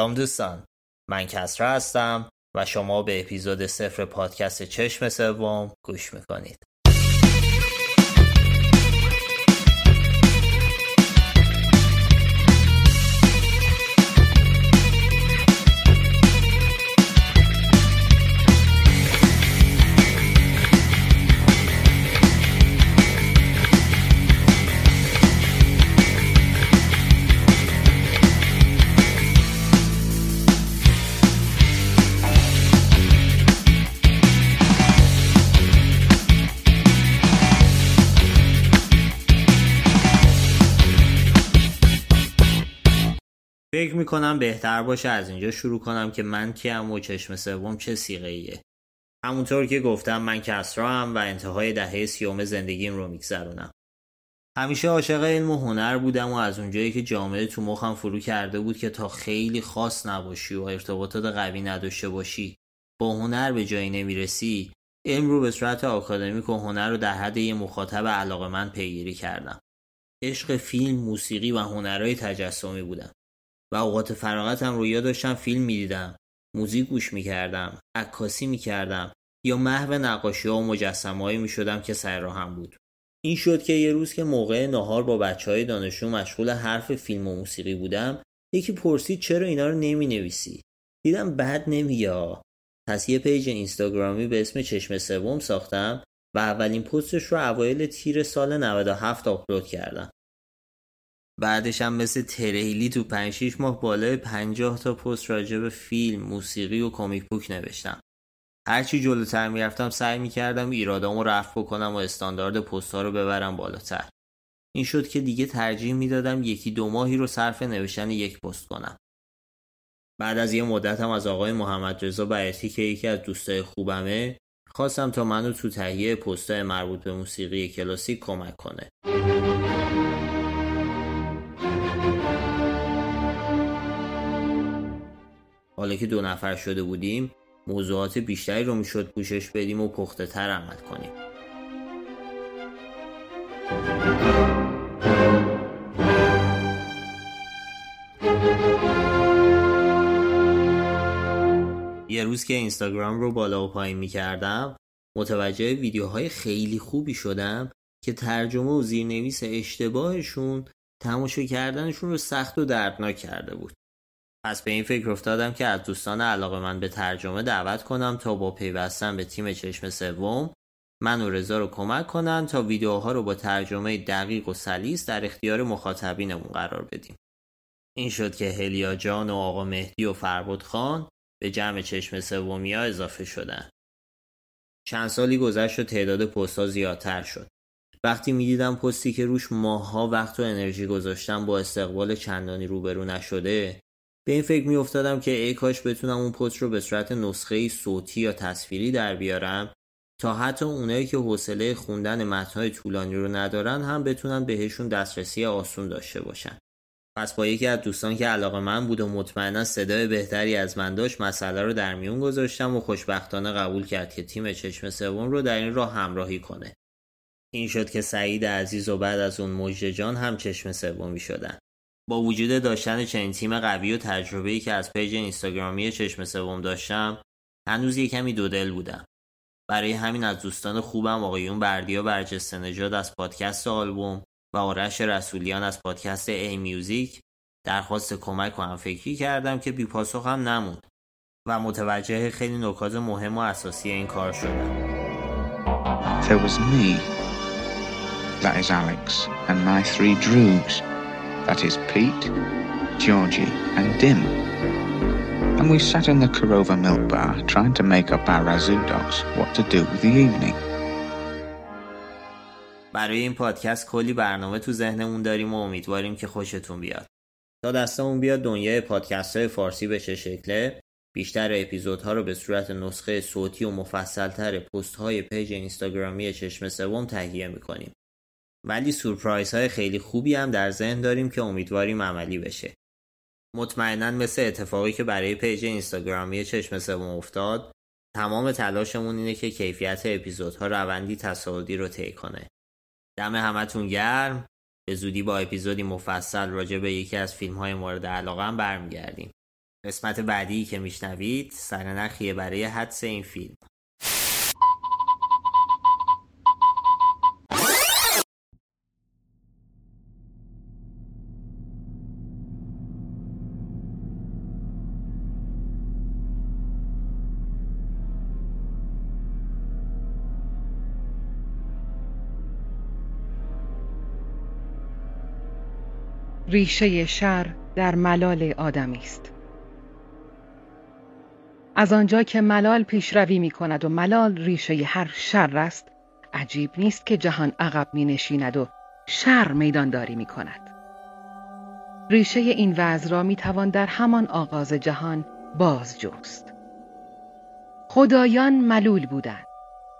سلام دوستان. من کسرا هستم و شما به اپیزود صفر پادکست چشم سوم گوش می‌کنید. فکر می‌کنم بهتر باشه از اینجا شروع کنم که من کیم و چشم سوم چه سیغه ایه. همونطور که گفتم من کسرا هم و انتهای دهه سیوم زندگیم رو میگذرونم. همیشه عاشق علم و هنر بودم و از اونجایی که جامعه تو مخم فرو کرده بود که تا خیلی خاص نباشی و ارتباطات قوی نداشته باشی با هنر به جایی نمی‌رسی علم رو به صورت آکادمیک و هنر رو در حد یه مخاطب علاقه من پیگیری کردم. عشق فیلم، موسیقی و هنرهای تجسمی بودم. و اوقات فراغتم رو یا داشتم فیلم می‌دیدم موزیک گوش می‌کردم عکاسی می‌کردم یا محو نقاشی ها و مجسمه هایی می‌شدم که سر راهم بود. این شد که یه روز که موقع نهار با بچه های دانشجو مشغول حرف فیلم و موسیقی بودم یکی پرسید چرا اینا رو نمی نویسی دیدم بد نمیگه پس یه پیج اینستاگرامی به اسم چشم سوم ساختم و اولین پستش رو اوایل تیر سال 97 آپلود کردم. بعدش هم مثل تریلی تو 5 6 ماه بالای 50 تا پست راجع به فیلم، موسیقی و کمیک بوک نوشتم. هرچی جلوتر می‌رفتم سعی می‌کردم ایرادامو رفع بکنم و استاندارد پست رو ببرم بالاتر. این شد که دیگه ترجیح می‌دادم یکی دو ماهی رو صرف نوشتن یک پست کنم. بعد از یه مدت هم از آقای محمد رضا بیاتی که یکی از دوستای خوبمه خواستم تا منو تو تهیه پستای مربوط به موسیقی کلاسیک کمک کنه. حالا که دو نفر شده بودیم موضوعات بیشتری رو می‌شد پوشش بدیم و پخته تر عمل کنیم. یه روز که اینستاگرام رو بالا و پایین می‌کردم متوجه ویدیوهای خیلی خوبی شدم که ترجمه و زیرنویس اشتباهشون تماشا کردنشون رو سخت و دردناک کرده بود. پس به این فکر افتادم که از دوستان علاقه من به ترجمه دعوت کنم تا با پیوستن به تیم چشم سوم من و رضا رو کمک کنن تا ویدیوها رو با ترجمه دقیق و سلیس در اختیار مخاطبینمون قرار بدیم. این شد که هلیا جان و آقا مهدی و فربود خان به جمع چشم سومی ها اضافه شدن. چند سالی گذشت و تعداد پست زیادتر شد. وقتی می‌دیدم پستی که روش ماها وقت و انرژی گذاشتم با استقبال چندانی روبرو نشده به این فکر می افتادم که ای کاش بتونم اون پست رو به صورت نسخه صوتی یا تصویری در بیارم تا حتی اونایی که حوصله خوندن متنهای طولانی رو ندارن هم بتونن بهشون دسترسی آسون داشته باشن. پس با یکی از دوستان که علاقه من بود و مطمئنا صدای بهتری از من داشت مسئله رو در میون گذاشتم و خوشبختانه قبول کرد که تیم چشم سوم رو در این راه همراهی کنه. این شد که سعید عزیز و بعد از اون مجد جان هم چشم سومی شدن. با وجود داشتن چنین تیم قوی و تجربه‌ای که از پیج اینستاگرامی چشم سوم داشتم هنوز یه کمی دودل بودم برای همین از دوستان خوبم آقایون بردیا برجسته نژاد از پادکست آلبوم و آرش رسولیان از پادکست ای میوزیک درخواست کمک و همفکری کردم که بی پاسخ هم نموند و متوجه خیلی نکات مهم و اساسی این کار شدم There was me, that is Alex, and my three droogs. That is Pete, Georgie, and Dim. And we sat in the Korova milk bar trying to make up our razoo dogs what to do with the evening. برای این پادکست کلی برنامه تو ذهنمون داریم و امیدواریم که خوشتون بیاد. تا دستمون بیاد دنیای پادکست های فارسی به چه شکله بیشتر اپیزودها رو به صورت نسخه صوتی و مفصلتر پست های پیج اینستاگرامی چشم سوم تهیه می‌کنیم. ولی سورپرایز های خیلی خوبی هم در ذهن داریم که امیدواریم عملی بشه. مطمئنا مثل اتفاقی که برای پیج اینستاگرامی چشم سوم افتاد تمام تلاشمون اینه که کیفیت اپیزودها روندی تصاعدی رو طی کنه. دم همتون گرم به زودی با اپیزودی مفصل راجع به یکی از فیلم های مورد علاقه هم برمیگردیم. قسمت بعدی که میشنوید سرنخیه برای حدس این فیلم ریشه شر در ملال آدمی است. از آنجا که ملال پیشروی می کند و ملال ریشه هر شر است عجیب نیست که جهان عقب می نشیند و شر میدانداری می کند. ریشه این وضع را می توان در همان آغاز جهان بازجست. خدایان ملول بودند.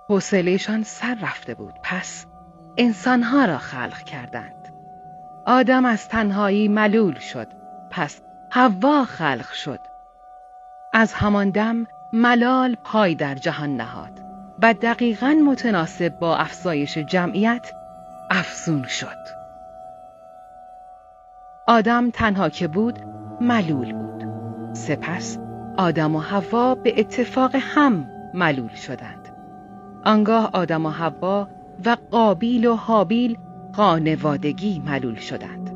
حوصلهشان سر رفته بود. پس انسانها را خلق کردند. آدم از تنهایی ملول شد. پس حوا خلق شد. از همان دم ملال پای در جهان نهاد و دقیقا متناسب با افزایش جمعیت افزون شد. آدم تنها که بود ملول بود. سپس آدم و حوا به اتفاق هم ملول شدند. آنگاه آدم و حوا و قابیل و حابیل خانوادگی ملول شدند.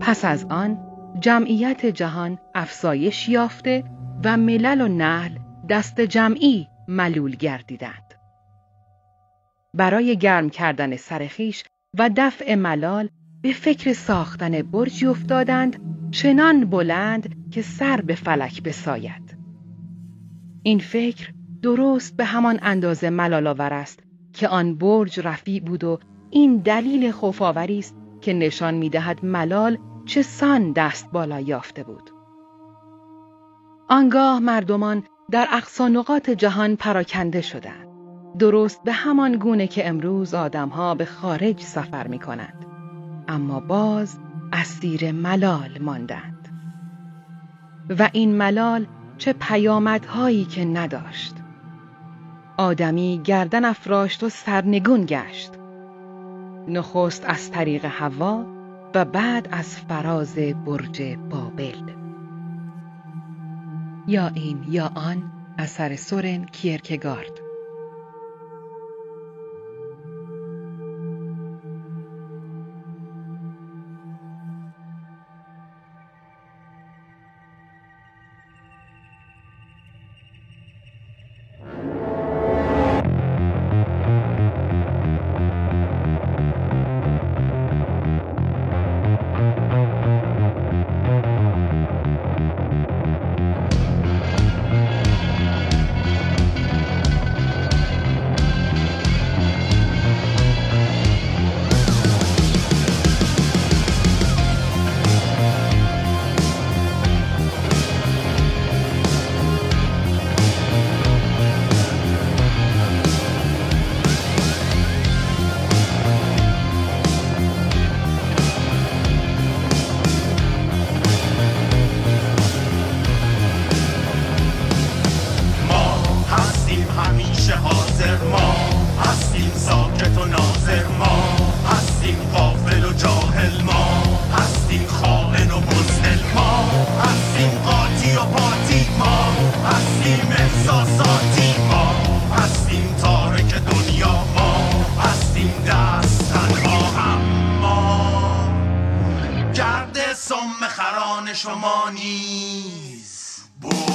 پس از آن جمعیت جهان افزایش یافته و ملل و نهل دست جمعی ملول گردیدند. برای گرم کردن سرخیش و دفع ملال به فکر ساختن برجی افتادند چنان بلند که سر به فلک بساید. این فکر درست به همان اندازه ملال آور است که آن برج رفیع بود و این دلیل خوفاوری است که نشان می‌دهد ملال چه سان دست بالا یافته بود. آنگاه مردمان در اقصانقات جهان پراکنده شدند. درست به همان گونه که امروز آدمها به خارج سفر می کنند. اما باز اسیر ملال ماندند. و این ملال چه پیامدهایی که نداشت. آدمی گردن افراشت و سرنگون گشت. نخست از طریق هوا و بعد از فراز برج بابل. یا این یا آن اثر سورن کیرکگارد. Boom.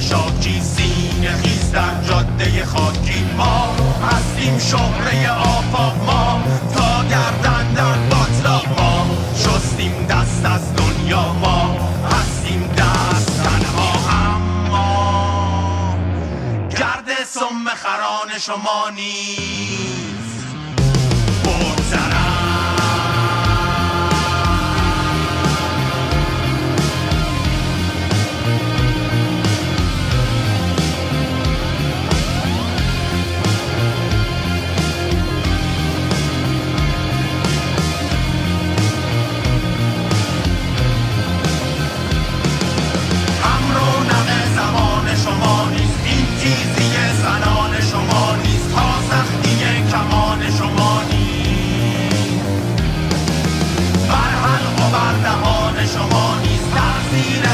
شاکی سینه خیز در جاده خاکی. ما هستیم شهره آفاق ما تا گردن در باطلاق. ما شستیم دست از دنیا ما هستیم دست تنها اما گرد سم خران شما نیست. Mira.